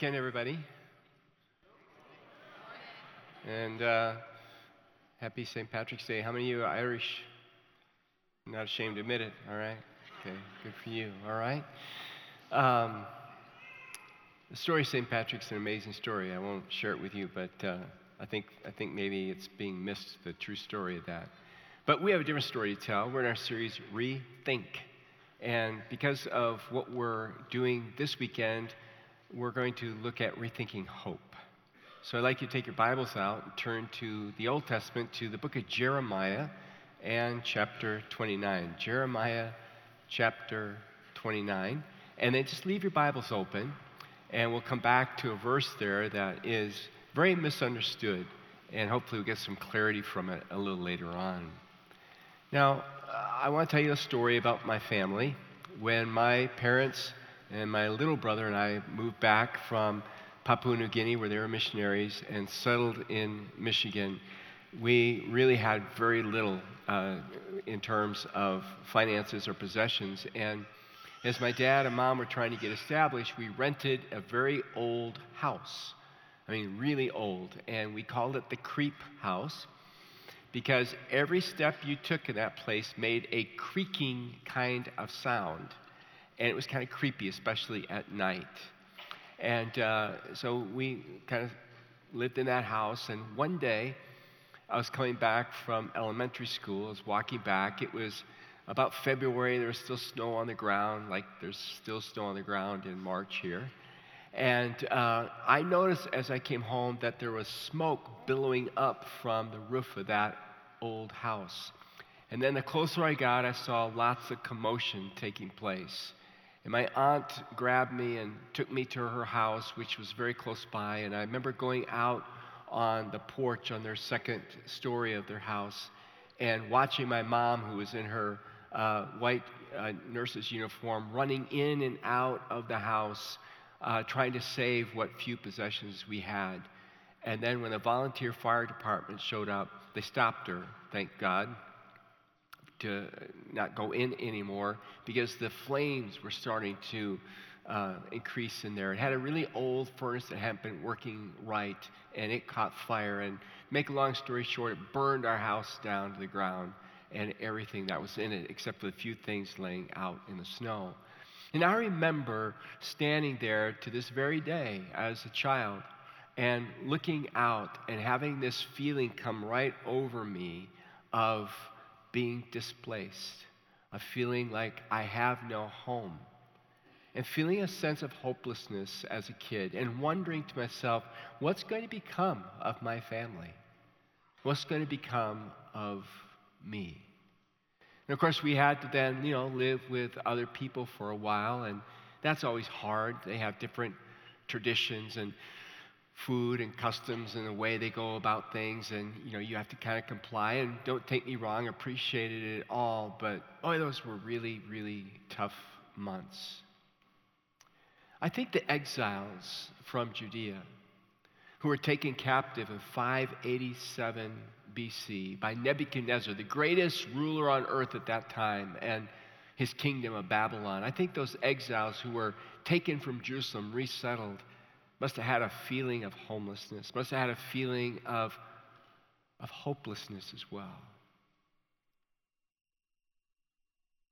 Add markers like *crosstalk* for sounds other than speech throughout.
weekend, everybody. And uh, happy St. Patrick's Day. How many of you are Irish? Not ashamed to admit it, all right? Okay, good for you, all right? Um, the story of St. Patrick's an amazing story. I won't share it with you, but uh, I, think, I think maybe it's being missed, the true story of that. But we have a different story to tell. We're in our series, Rethink. And because of what we're doing this weekend, we're going to look at rethinking hope. So I'd like you to take your Bibles out and turn to the Old Testament, to the book of Jeremiah and chapter 29. Jeremiah chapter 29. And then just leave your Bibles open, and we'll come back to a verse there that is very misunderstood, and hopefully we'll get some clarity from it a little later on. Now, I want to tell you a story about my family. When my parents and my little brother and I moved back from Papua New Guinea, where they were missionaries, and settled in Michigan. We really had very little uh, in terms of finances or possessions. And as my dad and mom were trying to get established, we rented a very old house. I mean, really old. And we called it the Creep House because every step you took in that place made a creaking kind of sound and it was kind of creepy, especially at night. And uh, so we kind of lived in that house. And one day, I was coming back from elementary school. I was walking back. It was about February. There was still snow on the ground, like there's still snow on the ground in March here. And uh, I noticed as I came home that there was smoke billowing up from the roof of that old house. And then the closer I got, I saw lots of commotion taking place. And my aunt grabbed me and took me to her house, which was very close by. And I remember going out on the porch on their second story of their house and watching my mom, who was in her uh, white uh, nurse's uniform, running in and out of the house, uh, trying to save what few possessions we had. And then when the volunteer fire department showed up, they stopped her, thank God to not go in anymore because the flames were starting to uh, increase in there. It had a really old furnace that hadn't been working right, and it caught fire. And make a long story short, it burned our house down to the ground and everything that was in it, except for the few things laying out in the snow. And I remember standing there to this very day as a child and looking out and having this feeling come right over me of being displaced, of feeling like I have no home, and feeling a sense of hopelessness as a kid, and wondering to myself, what's going to become of my family? What's going to become of me? And of course, we had to then, you know, live with other people for a while, and that's always hard. They have different traditions and food and customs and the way they go about things and you know you have to kind of comply. And don't take me wrong appreciated it all but oh those were really really tough months. I think the exiles from judea who were taken captive in 587 bc by nebuchadnezzar the greatest ruler on earth at that time and his kingdom of babylon i think those exiles who were taken from jerusalem resettled must have had a feeling of homelessness, must have had a feeling of, of hopelessness as well.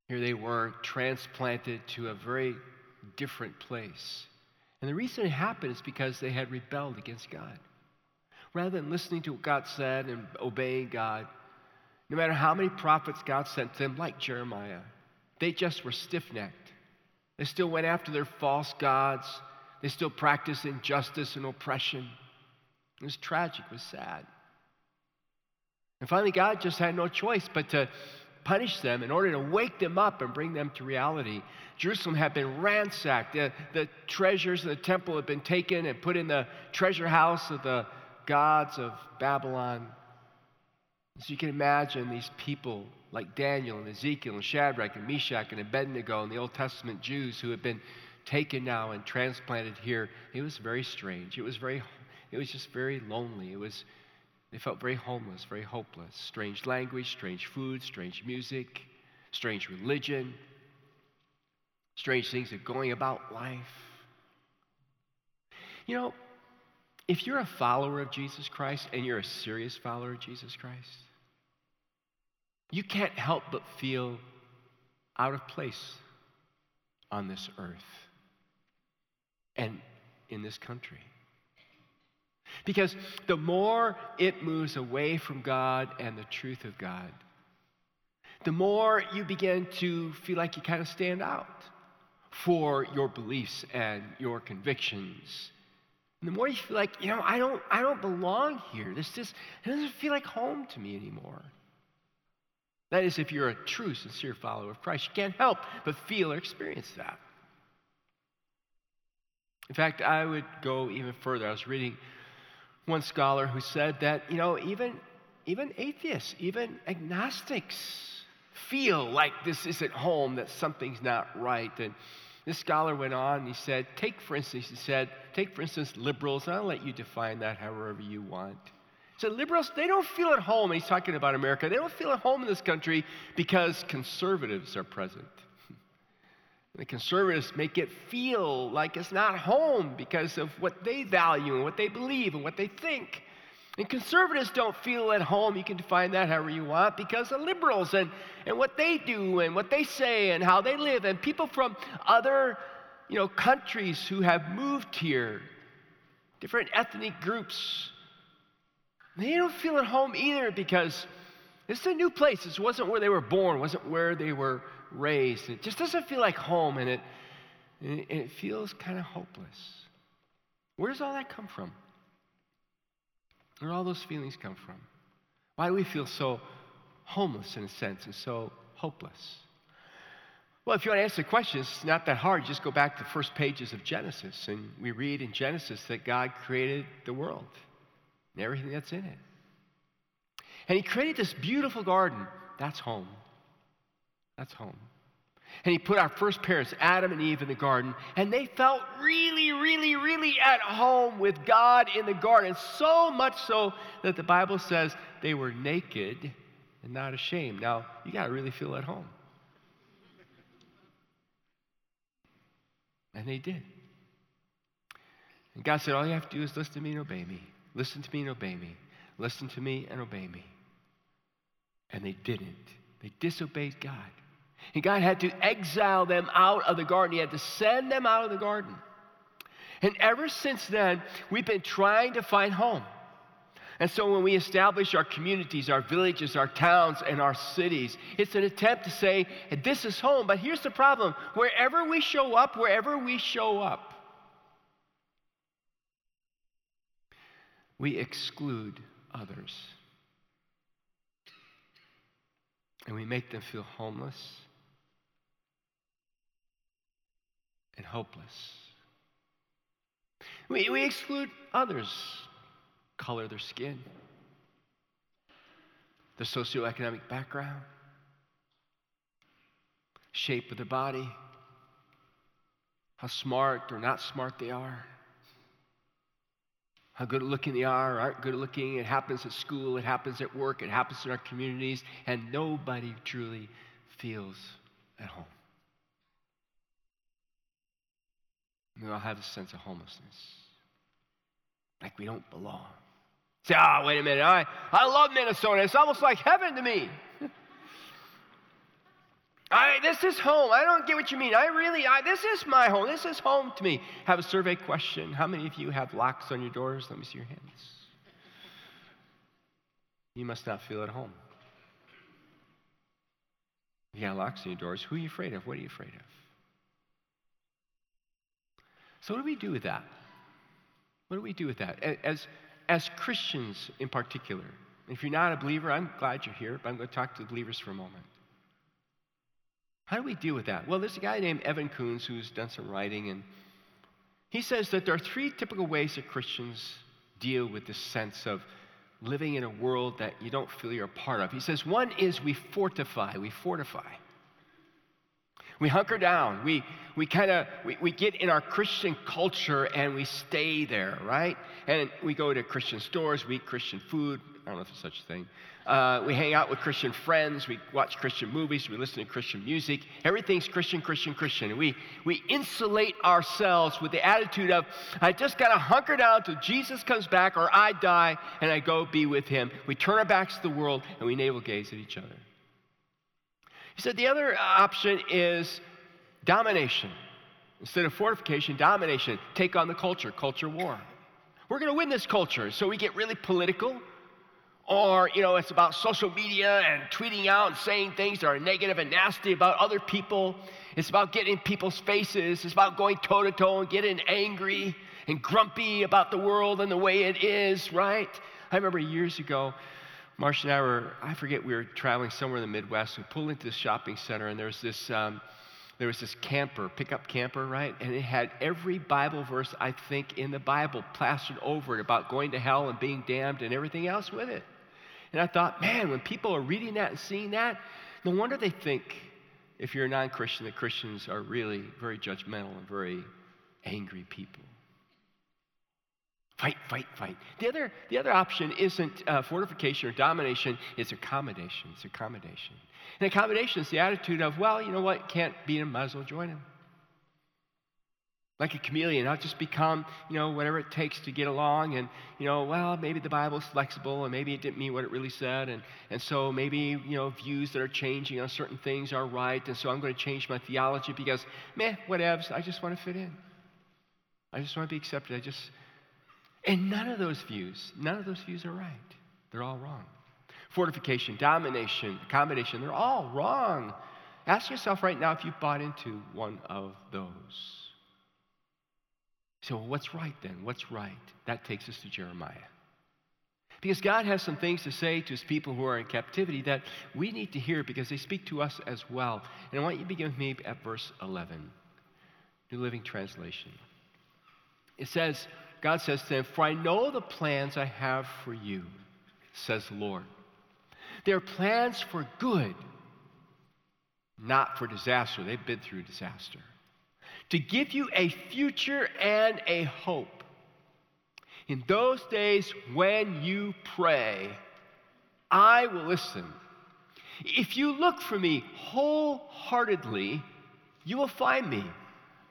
Here they were transplanted to a very different place. And the reason it happened is because they had rebelled against God. Rather than listening to what God said and obeying God, no matter how many prophets God sent them, like Jeremiah, they just were stiff necked. They still went after their false gods. They still practice injustice and oppression. It was tragic, it was sad. And finally, God just had no choice but to punish them in order to wake them up and bring them to reality. Jerusalem had been ransacked. The, the treasures of the temple had been taken and put in the treasure house of the gods of Babylon. So you can imagine these people like Daniel and Ezekiel and Shadrach and Meshach and Abednego and the Old Testament Jews who had been taken now and transplanted here, it was very strange. It was very, it was just very lonely. It was, they felt very homeless, very hopeless. Strange language, strange food, strange music, strange religion, strange things of going about life. You know, if you're a follower of Jesus Christ and you're a serious follower of Jesus Christ, you can't help but feel out of place on this earth and in this country. Because the more it moves away from God and the truth of God, the more you begin to feel like you kind of stand out for your beliefs and your convictions. And the more you feel like, you know, I don't, I don't belong here. This just it doesn't feel like home to me anymore. That is, if you're a true, sincere follower of Christ, you can't help but feel or experience that. In fact, I would go even further. I was reading one scholar who said that, you know, even, even atheists, even agnostics feel like this isn't home, that something's not right. And this scholar went on and he said, take for instance, he said, take for instance liberals, and I'll let you define that however you want. So liberals, they don't feel at home, he's talking about America, they don't feel at home in this country because conservatives are present. The conservatives make it feel like it's not home because of what they value and what they believe and what they think. And conservatives don't feel at home, you can define that however you want, because of liberals and, and what they do and what they say and how they live. And people from other you know, countries who have moved here, different ethnic groups, they don't feel at home either because this is a new place. This wasn't where they were born, wasn't where they were raised. And It just doesn't feel like home, and it, and it feels kind of hopeless. Where does all that come from? Where do all those feelings come from? Why do we feel so homeless in a sense and so hopeless? Well, if you want to answer the question, it's not that hard. Just go back to the first pages of Genesis, and we read in Genesis that God created the world and everything that's in it. And He created this beautiful garden. That's home. That's home. And he put our first parents, Adam and Eve, in the garden, and they felt really, really, really at home with God in the garden. So much so that the Bible says they were naked and not ashamed. Now, you got to really feel at home. And they did. And God said, All you have to do is listen to me and obey me. Listen to me and obey me. Listen to me and obey me. And they didn't. They disobeyed God. And God had to exile them out of the garden. He had to send them out of the garden. And ever since then, we've been trying to find home. And so when we establish our communities, our villages, our towns, and our cities, it's an attempt to say, this is home. But here's the problem wherever we show up, wherever we show up, we exclude others. And we make them feel homeless and hopeless. We, we exclude others, color their skin, their socioeconomic background, shape of their body, how smart or not smart they are, how good looking they are or aren't good looking. It happens at school, it happens at work, it happens in our communities, and nobody truly feels at home. We all have a sense of homelessness. Like we don't belong. Say, ah, oh, wait a minute. I, I love Minnesota. It's almost like heaven to me. *laughs* I, this is home. I don't get what you mean. I really, I, this is my home. This is home to me. Have a survey question. How many of you have locks on your doors? Let me see your hands. You must not feel at home. You got locks on your doors. Who are you afraid of? What are you afraid of? So, what do we do with that? What do we do with that? As, as Christians in particular, if you're not a believer, I'm glad you're here, but I'm going to talk to the believers for a moment. How do we deal with that? Well, there's a guy named Evan Koons who's done some writing, and he says that there are three typical ways that Christians deal with this sense of living in a world that you don't feel you're a part of. He says one is we fortify, we fortify. We hunker down. We, we kind of we, we get in our Christian culture and we stay there, right? And we go to Christian stores, we eat Christian food. I don't know if there's such a thing. Uh, we hang out with Christian friends. We watch Christian movies. We listen to Christian music. Everything's Christian, Christian, Christian. We, we insulate ourselves with the attitude of, I just got to hunker down till Jesus comes back or I die and I go be with him. We turn our backs to the world and we navel gaze at each other. He said the other option is domination. Instead of fortification, domination. Take on the culture, culture war. We're going to win this culture. So we get really political or you know it's about social media and tweeting out and saying things that are negative and nasty about other people it's about getting in people's faces it's about going toe to toe and getting angry and grumpy about the world and the way it is right i remember years ago marcia and i were i forget we were traveling somewhere in the midwest we pulled into the shopping center and there was this um, there was this camper, pickup camper, right? And it had every Bible verse, I think, in the Bible plastered over it about going to hell and being damned and everything else with it. And I thought, man, when people are reading that and seeing that, no wonder they think, if you're a non Christian, that Christians are really very judgmental and very angry people. Fight, fight, fight. The other, the other option isn't uh, fortification or domination, it's accommodation. It's accommodation. And accommodation is the attitude of, well, you know what, can't beat him, might as well join him like a chameleon. I'll just become, you know, whatever it takes to get along. And, you know, well, maybe the Bible's flexible and maybe it didn't mean what it really said. And, and so maybe, you know, views that are changing on certain things are right. And so I'm going to change my theology because, meh, whatevs, I just want to fit in. I just want to be accepted. I just, and none of those views, none of those views are right. They're all wrong. Fortification, domination, accommodation, they're all wrong. Ask yourself right now if you've bought into one of those. So, what's right then? What's right? That takes us to Jeremiah. Because God has some things to say to his people who are in captivity that we need to hear because they speak to us as well. And I want you to begin with me at verse 11, New Living Translation. It says, God says to them, For I know the plans I have for you, says the Lord. They're plans for good, not for disaster. They've been through disaster to give you a future and a hope. In those days when you pray, I will listen. If you look for me wholeheartedly, you will find me.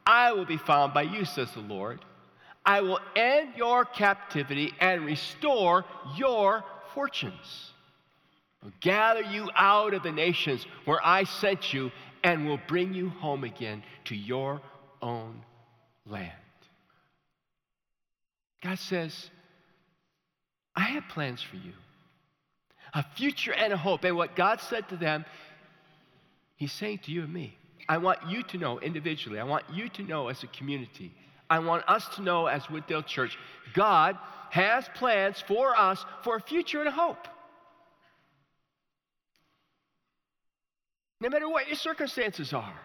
I will be found by you, says the Lord. I will end your captivity and restore your fortunes. I'll gather you out of the nations where I sent you and will bring you home again to your own land. God says, I have plans for you, a future and a hope. And what God said to them, He's saying to you and me, I want you to know individually, I want you to know as a community, I want us to know as Wooddale Church, God has plans for us for a future and a hope. No matter what your circumstances are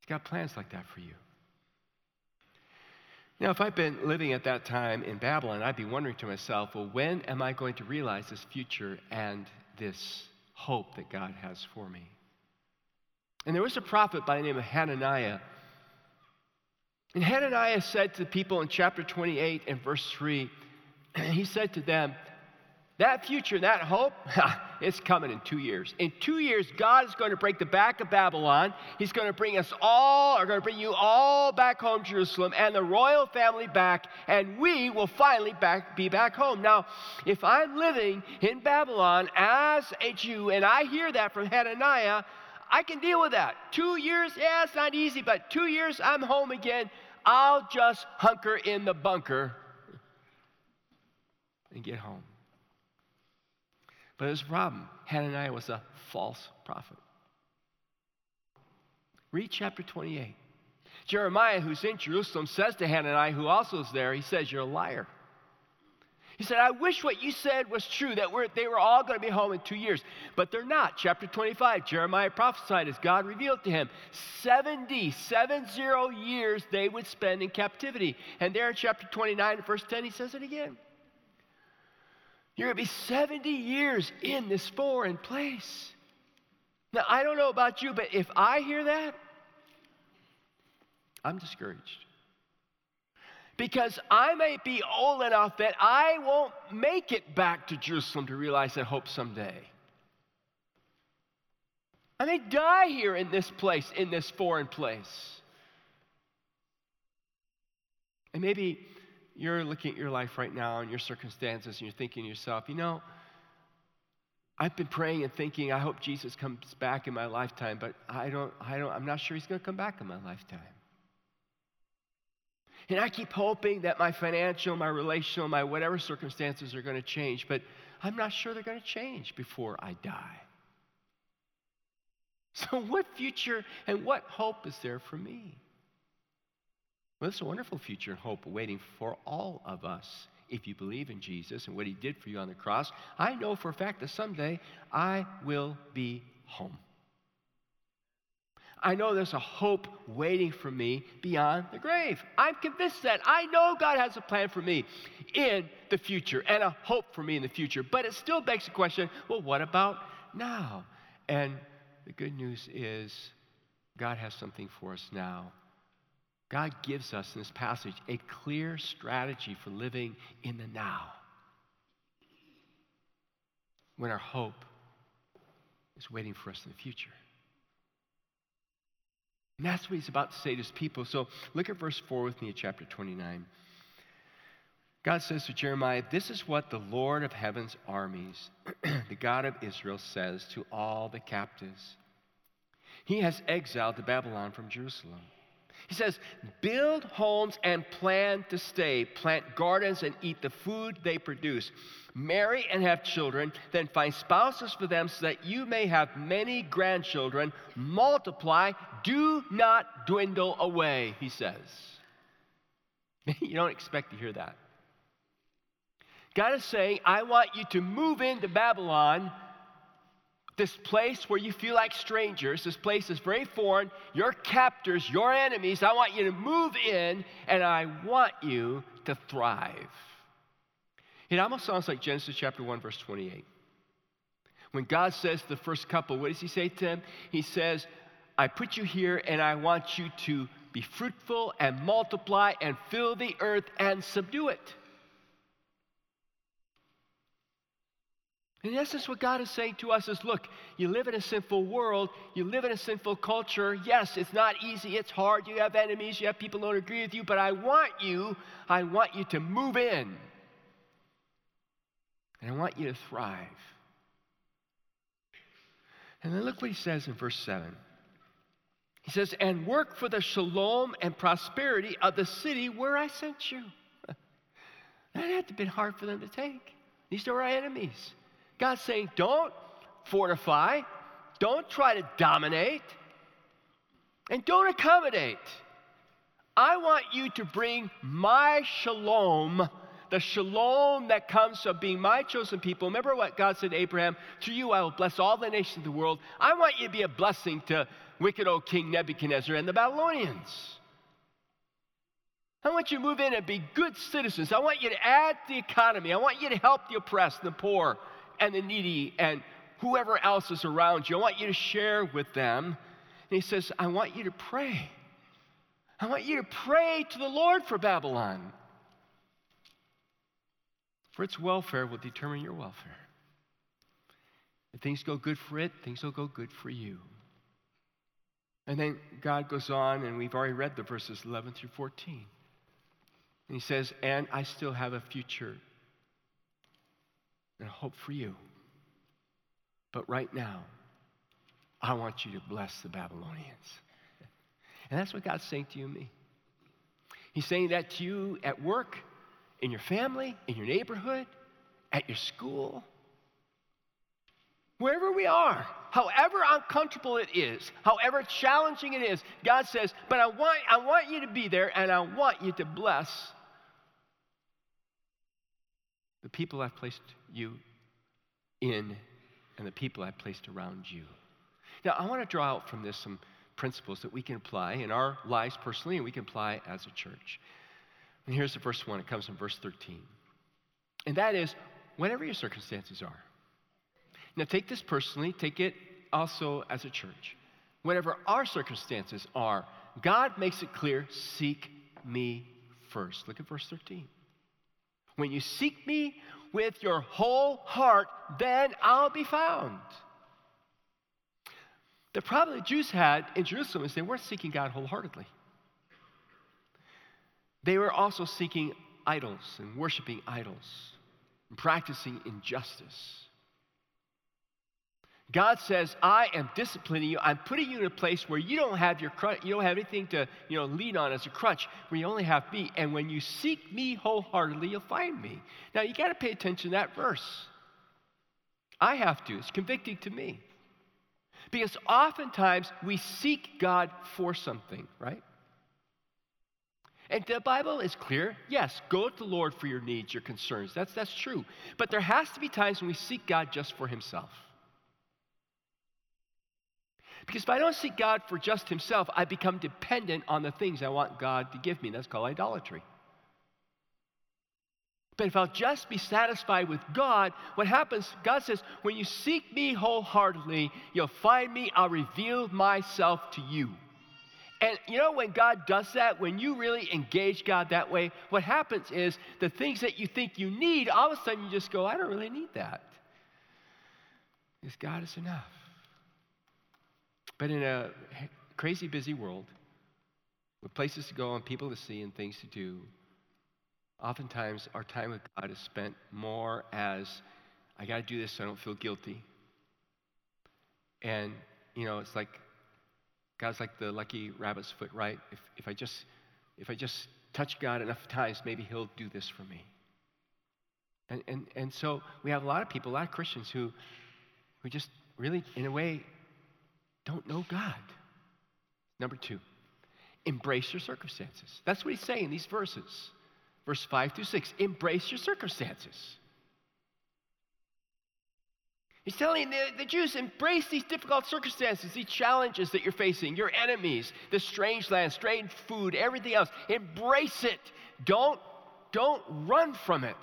He's got plans like that for you. Now, if I'd been living at that time in Babylon, I'd be wondering to myself, well, when am I going to realize this future and this hope that God has for me? And there was a prophet by the name of Hananiah. And Hananiah said to the people in chapter 28 and verse 3, *clears throat* he said to them, that future, that hope, *laughs* it's coming in two years. In two years, God is going to break the back of Babylon. He's going to bring us all, are going to bring you all back home, Jerusalem, and the royal family back, and we will finally back, be back home. Now, if I'm living in Babylon as a Jew, and I hear that from Hananiah, I can deal with that. Two years, yeah, it's not easy, but two years, I'm home again. I'll just hunker in the bunker and get home. But there's a problem. Hananiah was a false prophet. Read chapter 28. Jeremiah, who's in Jerusalem, says to Hananiah, who also is there, he says, You're a liar. He said, I wish what you said was true, that they were all going to be home in two years. But they're not. Chapter 25, Jeremiah prophesied as God revealed to him 70, 70 years they would spend in captivity. And there in chapter 29, verse 10, he says it again. You're going to be 70 years in this foreign place. Now, I don't know about you, but if I hear that, I'm discouraged. Because I may be old enough that I won't make it back to Jerusalem to realize that hope someday. I may die here in this place, in this foreign place. And maybe you're looking at your life right now and your circumstances and you're thinking to yourself, you know, I've been praying and thinking, I hope Jesus comes back in my lifetime, but I don't, I don't, I'm not sure he's going to come back in my lifetime. And I keep hoping that my financial, my relational, my whatever circumstances are going to change, but I'm not sure they're going to change before I die. *laughs* So, what future and what hope is there for me? Well, it's a wonderful future and hope waiting for all of us if you believe in Jesus and what he did for you on the cross. I know for a fact that someday I will be home. I know there's a hope waiting for me beyond the grave. I'm convinced that. I know God has a plan for me in the future and a hope for me in the future. But it still begs the question well, what about now? And the good news is God has something for us now. God gives us in this passage a clear strategy for living in the now. When our hope is waiting for us in the future. And that's what he's about to say to his people. So look at verse 4 with me in chapter 29. God says to Jeremiah, This is what the Lord of heaven's armies, *clears throat* the God of Israel, says to all the captives. He has exiled to Babylon from Jerusalem. He says, Build homes and plan to stay, plant gardens and eat the food they produce. Marry and have children, then find spouses for them so that you may have many grandchildren. Multiply, do not dwindle away, he says. *laughs* you don't expect to hear that. God is saying, I want you to move into Babylon this place where you feel like strangers, this place is very foreign, your captors, your enemies, I want you to move in and I want you to thrive. It almost sounds like Genesis chapter 1, verse 28. When God says to the first couple, what does he say to them? He says, I put you here and I want you to be fruitful and multiply and fill the earth and subdue it. In essence, what God is saying to us is look, you live in a sinful world, you live in a sinful culture. Yes, it's not easy, it's hard. You have enemies, you have people who don't agree with you, but I want you, I want you to move in. And I want you to thrive. And then look what he says in verse 7. He says, And work for the shalom and prosperity of the city where I sent you. *laughs* that had to have been hard for them to take. These are our enemies. God's saying, don't fortify, don't try to dominate, and don't accommodate. I want you to bring my shalom, the shalom that comes from being my chosen people. Remember what God said to Abraham? Through you I will bless all the nations of the world. I want you to be a blessing to wicked old King Nebuchadnezzar and the Babylonians. I want you to move in and be good citizens. I want you to add to the economy. I want you to help the oppressed the poor and the needy and whoever else is around you. I want you to share with them. And he says, I want you to pray. I want you to pray to the Lord for Babylon. For its welfare will determine your welfare. If things go good for it, things will go good for you. And then God goes on, and we've already read the verses 11 through 14. And he says, And I still have a future and hope for you. But right now, I want you to bless the Babylonians. *laughs* And that's what God's saying to you and me. He's saying that to you at work, in your family, in your neighborhood, at your school, wherever we are, however uncomfortable it is, however challenging it is, God says, But I want, I want you to be there and I want you to bless the people I've placed you in and the people I've placed around you. Now, I want to draw out from this some principles that we can apply in our lives personally and we can apply as a church. And here's the first one it comes from verse 13. And that is, whatever your circumstances are. Now, take this personally, take it also as a church, whatever our circumstances are, God makes it clear seek me first. Look at verse 13. When you seek me with your whole heart, then I'll be found. The problem the Jews had in Jerusalem is they weren't seeking God wholeheartedly. They were also seeking idols and worshiping idols and practicing injustice. God says, I am disciplining you. I'm putting you in a place where you don't have your crutch, you don't have anything to you know, lean on as a crutch, where you only have me. And when you seek me wholeheartedly, you'll find me. Now you got to pay attention to that verse. I have to. It's convicting to me. Because oftentimes we seek God for something, right? And the Bible is clear. Yes, go to the Lord for your needs, your concerns. That's, that's true. But there has to be times when we seek God just for Himself. Because if I don't seek God for just Himself, I become dependent on the things I want God to give me. That's called idolatry. But if I'll just be satisfied with God, what happens, God says, when you seek me wholeheartedly, you'll find me, I'll reveal myself to you. And you know, when God does that, when you really engage God that way, what happens is the things that you think you need, all of a sudden you just go, I don't really need that. Because God is enough. But in a crazy busy world, with places to go and people to see and things to do, oftentimes our time with God is spent more as I got to do this so I don't feel guilty. And, you know, it's like God's like the lucky rabbit's foot, right? If, if, I just, if I just touch God enough times, maybe He'll do this for me. And, and, and so we have a lot of people, a lot of Christians who, who just really, in a way, don't know God. Number two, embrace your circumstances. That's what he's saying in these verses. Verse 5 through 6. Embrace your circumstances. He's telling the, the Jews, embrace these difficult circumstances, these challenges that you're facing, your enemies, the strange land, strange food, everything else. Embrace it. Don't, don't run from it.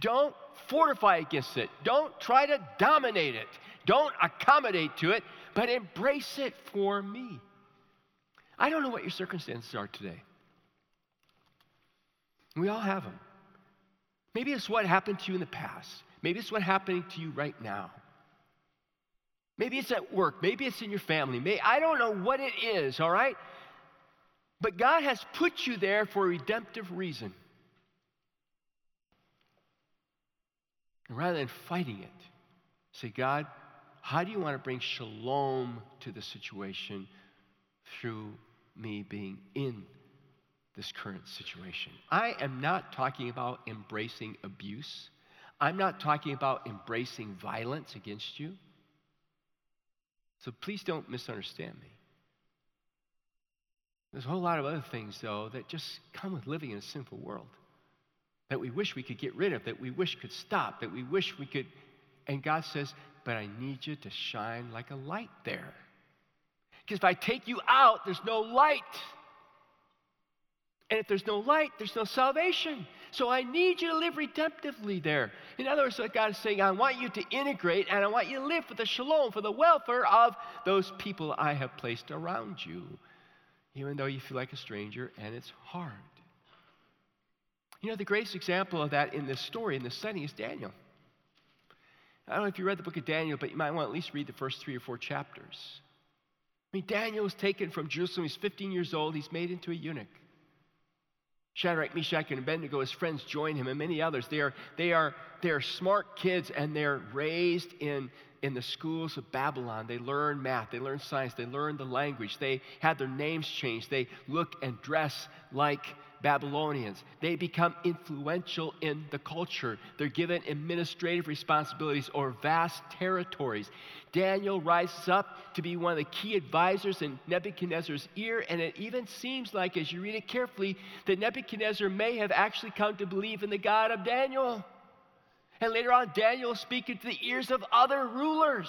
Don't fortify against it. Don't try to dominate it. Don't accommodate to it but embrace it for me. I don't know what your circumstances are today. We all have them. Maybe it's what happened to you in the past. Maybe it's what's happening to you right now. Maybe it's at work. Maybe it's in your family. Maybe, I don't know what it is, all right? But God has put you there for a redemptive reason. And rather than fighting it, say, God, how do you want to bring shalom to the situation through me being in this current situation? I am not talking about embracing abuse. I'm not talking about embracing violence against you. So please don't misunderstand me. There's a whole lot of other things, though, that just come with living in a sinful world that we wish we could get rid of, that we wish could stop, that we wish we could. And God says, but I need you to shine like a light there. Because if I take you out, there's no light. And if there's no light, there's no salvation. So I need you to live redemptively there. In other words, what God is saying, I want you to integrate and I want you to live for the shalom, for the welfare of those people I have placed around you, even though you feel like a stranger and it's hard. You know, the greatest example of that in this story, in this setting, is Daniel. I don't know if you read the book of Daniel, but you might want to at least read the first three or four chapters. I mean, Daniel was taken from Jerusalem. He's 15 years old. He's made into a eunuch. Shadrach, Meshach, and Abednego, his friends, join him, and many others. They are, they are, they are smart kids, and they're raised in, in the schools of Babylon. They learn math, they learn science, they learn the language. They have their names changed. They look and dress like Babylonians. They become influential in the culture. They're given administrative responsibilities or vast territories. Daniel rises up to be one of the key advisors in Nebuchadnezzar's ear, and it even seems like, as you read it carefully, that Nebuchadnezzar may have actually come to believe in the God of Daniel. And later on, Daniel speaking to the ears of other rulers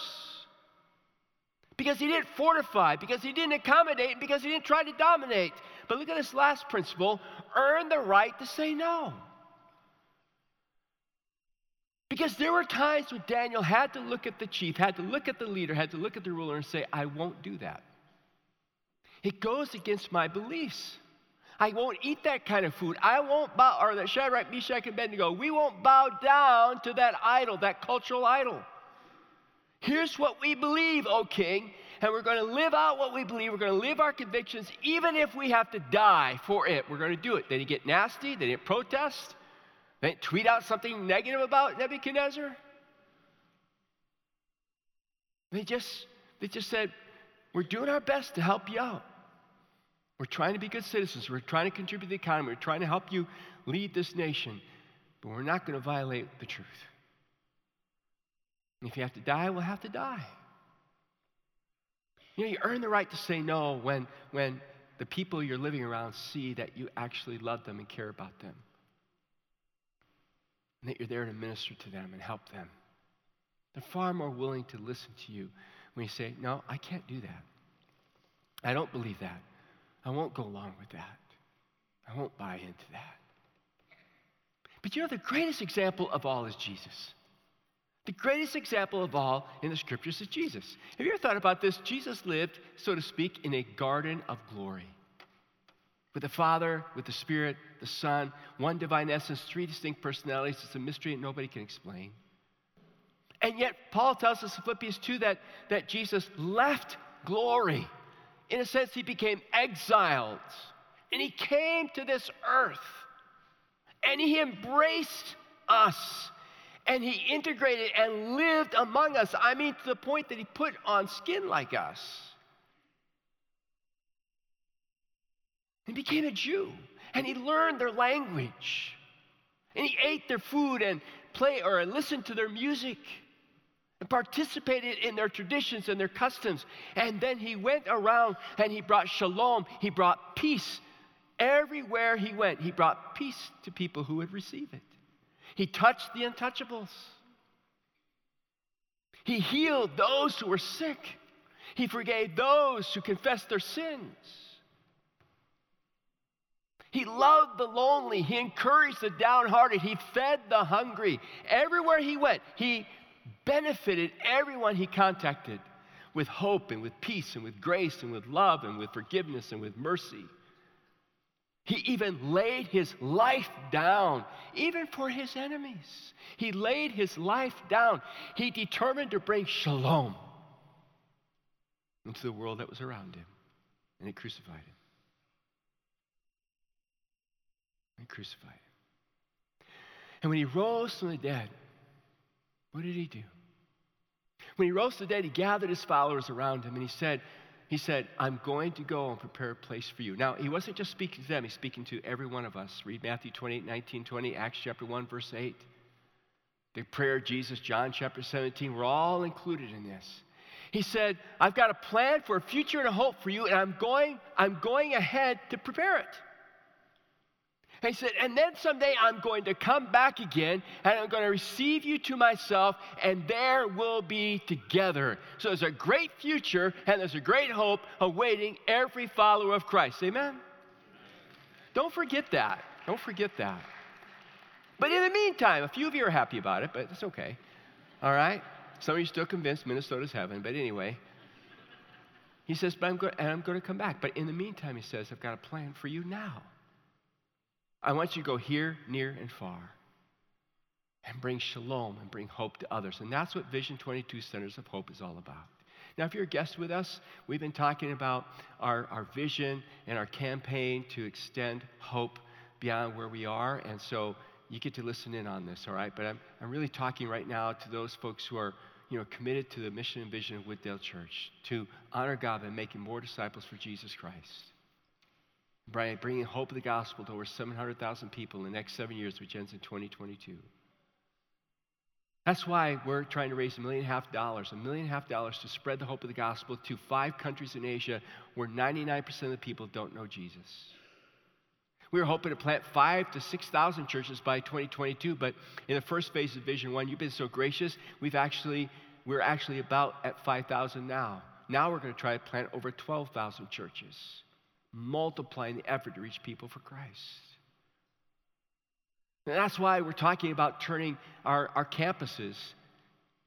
because he didn't fortify, because he didn't accommodate, because he didn't try to dominate. But look at this last principle earn the right to say no. Because there were times when Daniel had to look at the chief, had to look at the leader, had to look at the ruler and say, I won't do that. It goes against my beliefs. I won't eat that kind of food. I won't bow, or that Shadrach, Meshach, and Abednego, we won't bow down to that idol, that cultural idol. Here's what we believe, O king, and we're going to live out what we believe. We're going to live our convictions, even if we have to die for it. We're going to do it. They didn't get nasty, they didn't protest, they didn't tweet out something negative about Nebuchadnezzar. They just, they just said, We're doing our best to help you out. We're trying to be good citizens. We're trying to contribute to the economy. We're trying to help you lead this nation. But we're not going to violate the truth. And if you have to die, we'll have to die. You know, you earn the right to say no when, when the people you're living around see that you actually love them and care about them. And that you're there to minister to them and help them. They're far more willing to listen to you when you say, No, I can't do that. I don't believe that. I won't go along with that. I won't buy into that. But you know, the greatest example of all is Jesus. The greatest example of all in the scriptures is Jesus. Have you ever thought about this? Jesus lived, so to speak, in a garden of glory. With the Father, with the Spirit, the Son, one divine essence, three distinct personalities. It's a mystery that nobody can explain. And yet, Paul tells us in Philippians 2 that, that Jesus left glory in a sense, he became exiled. And he came to this earth. And he embraced us. And he integrated and lived among us. I mean, to the point that he put on skin like us. He became a Jew. And he learned their language. And he ate their food and play or listened to their music and participated in their traditions and their customs. And then he went around and he brought shalom, he brought peace. Everywhere he went, he brought peace to people who would receive it. He touched the untouchables. He healed those who were sick. He forgave those who confessed their sins. He loved the lonely. He encouraged the downhearted. He fed the hungry. Everywhere he went, he benefited everyone he contacted with hope and with peace and with grace and with love and with forgiveness and with mercy. He even laid his life down, even for his enemies. He laid his life down. He determined to bring shalom into the world that was around him. And he crucified him. And crucified him. And when he rose from the dead, what did he do? When he rose to the dead, he gathered his followers around him and he said, he said, I'm going to go and prepare a place for you. Now, he wasn't just speaking to them, he's speaking to every one of us. Read Matthew 28, 19, 20, Acts chapter 1, verse 8. The prayer of Jesus, John chapter 17, we're all included in this. He said, I've got a plan for a future and a hope for you, and I'm going, I'm going ahead to prepare it. He said, and then someday I'm going to come back again and I'm going to receive you to myself, and there we'll be together. So there's a great future and there's a great hope awaiting every follower of Christ. Amen? Don't forget that. Don't forget that. But in the meantime, a few of you are happy about it, but it's okay. All right? Some of you still convinced Minnesota's heaven, but anyway. He says, but I'm going, and I'm going to come back. But in the meantime, he says, I've got a plan for you now. I want you to go here, near, and far and bring shalom and bring hope to others. And that's what Vision 22 Centers of Hope is all about. Now, if you're a guest with us, we've been talking about our, our vision and our campaign to extend hope beyond where we are. And so you get to listen in on this, all right? But I'm, I'm really talking right now to those folks who are you know, committed to the mission and vision of Wooddale Church to honor God by making more disciples for Jesus Christ by bringing hope of the gospel to over 700,000 people in the next seven years, which ends in 2022. That's why we're trying to raise a million and a half dollars, a million and a half dollars to spread the hope of the gospel to five countries in Asia where 99% of the people don't know Jesus. We were hoping to plant five to 6,000 churches by 2022, but in the first phase of Vision 1, you've been so gracious, we've actually, we're actually about at 5,000 now. Now we're going to try to plant over 12,000 churches multiplying the effort to reach people for Christ. And that's why we're talking about turning our, our campuses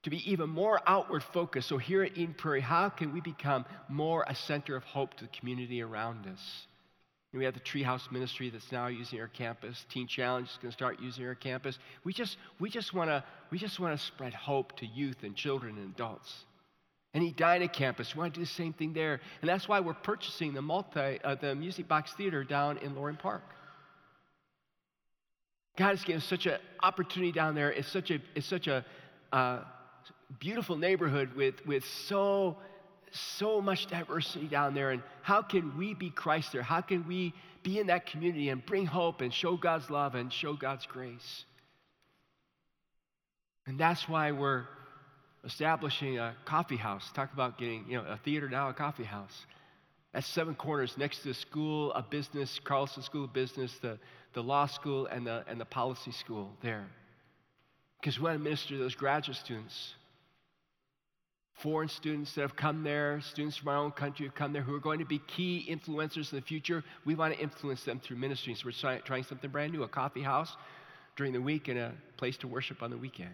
to be even more outward focused. So, here at Eden Prairie, how can we become more a center of hope to the community around us? And we have the Treehouse Ministry that's now using our campus. Teen Challenge is going to start using our campus. We just, we just want to, we just want to spread hope to youth and children and adults. And Edina campus, we want to do the same thing there. And that's why we're purchasing the multi, uh, the Music Box Theater down in Loring Park. God has given such an opportunity down there. It's such a, it's such a uh, beautiful neighborhood with, with so, so much diversity down there. And how can we be Christ there? How can we be in that community and bring hope and show God's love and show God's grace? And that's why we're establishing a coffee house. Talk about getting, you know, a theater now, a coffee house. That's seven corners next to the school of business, Carlson School of Business, the, the law school, and the, and the policy school there. Because we want to minister to those graduate students foreign students that have come there, students from our own country have come there who are going to be key influencers in the future. We want to influence them through ministry. So we're trying something brand new a coffee house during the week and a place to worship on the weekend.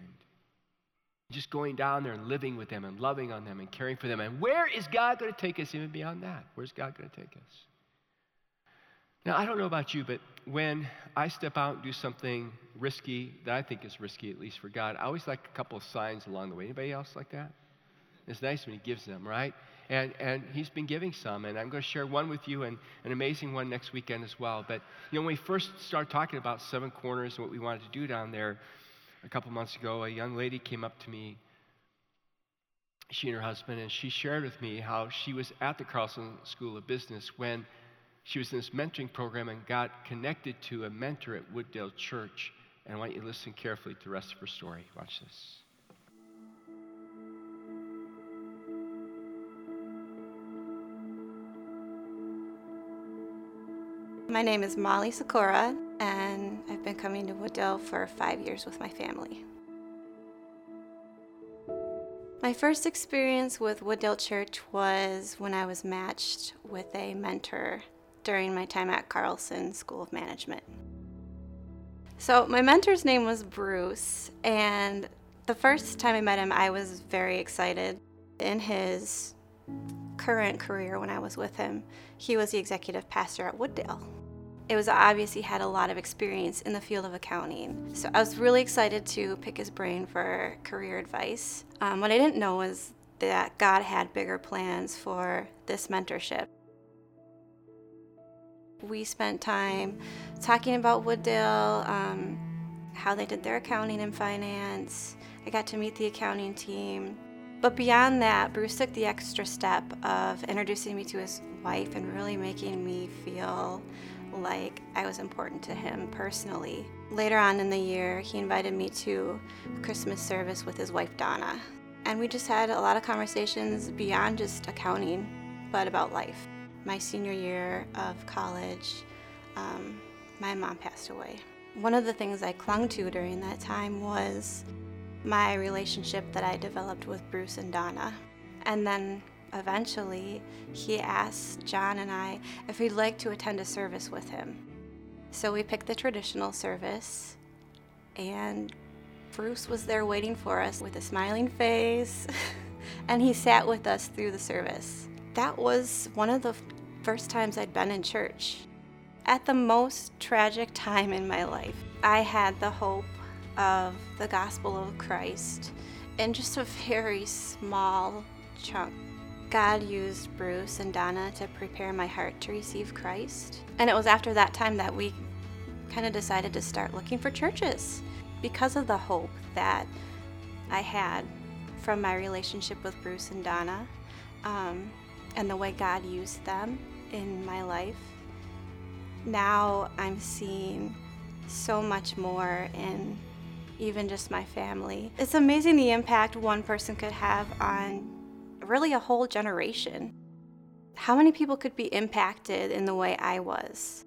Just going down there and living with them and loving on them and caring for them. And where is God going to take us even beyond that? Where's God going to take us? Now, I don't know about you, but when I step out and do something risky that I think is risky, at least for God, I always like a couple of signs along the way. Anybody else like that? It's nice when he gives them, right? And, and he's been giving some, and I'm going to share one with you and an amazing one next weekend as well. But, you know, when we first started talking about Seven Corners and what we wanted to do down there a couple months ago, a young lady came up to me, she and her husband, and she shared with me how she was at the Carlson School of Business when she was in this mentoring program and got connected to a mentor at Wooddale Church. And I want you to listen carefully to the rest of her story. Watch this. My name is Molly Sakura, and I've been coming to Wooddale for five years with my family. My first experience with Wooddale Church was when I was matched with a mentor during my time at Carlson School of Management. So, my mentor's name was Bruce, and the first time I met him, I was very excited. In his current career, when I was with him, he was the executive pastor at Wooddale it was obvious he had a lot of experience in the field of accounting. So I was really excited to pick his brain for career advice. Um, what I didn't know was that God had bigger plans for this mentorship. We spent time talking about Wooddale, um, how they did their accounting and finance. I got to meet the accounting team. But beyond that, Bruce took the extra step of introducing me to his wife and really making me feel like I was important to him personally. Later on in the year, he invited me to a Christmas service with his wife Donna. And we just had a lot of conversations beyond just accounting, but about life. My senior year of college, um, my mom passed away. One of the things I clung to during that time was my relationship that I developed with Bruce and Donna. And then eventually, he asked John and I if we'd like to attend a service with him. So we picked the traditional service, and Bruce was there waiting for us with a smiling face, *laughs* and he sat with us through the service. That was one of the first times I'd been in church. At the most tragic time in my life, I had the hope of the gospel of Christ in just a very small chunk. God used Bruce and Donna to prepare my heart to receive Christ. And it was after that time that we kind of decided to start looking for churches because of the hope that I had from my relationship with Bruce and Donna um, and the way God used them in my life. Now I'm seeing so much more in even just my family. It's amazing the impact one person could have on really a whole generation. How many people could be impacted in the way I was?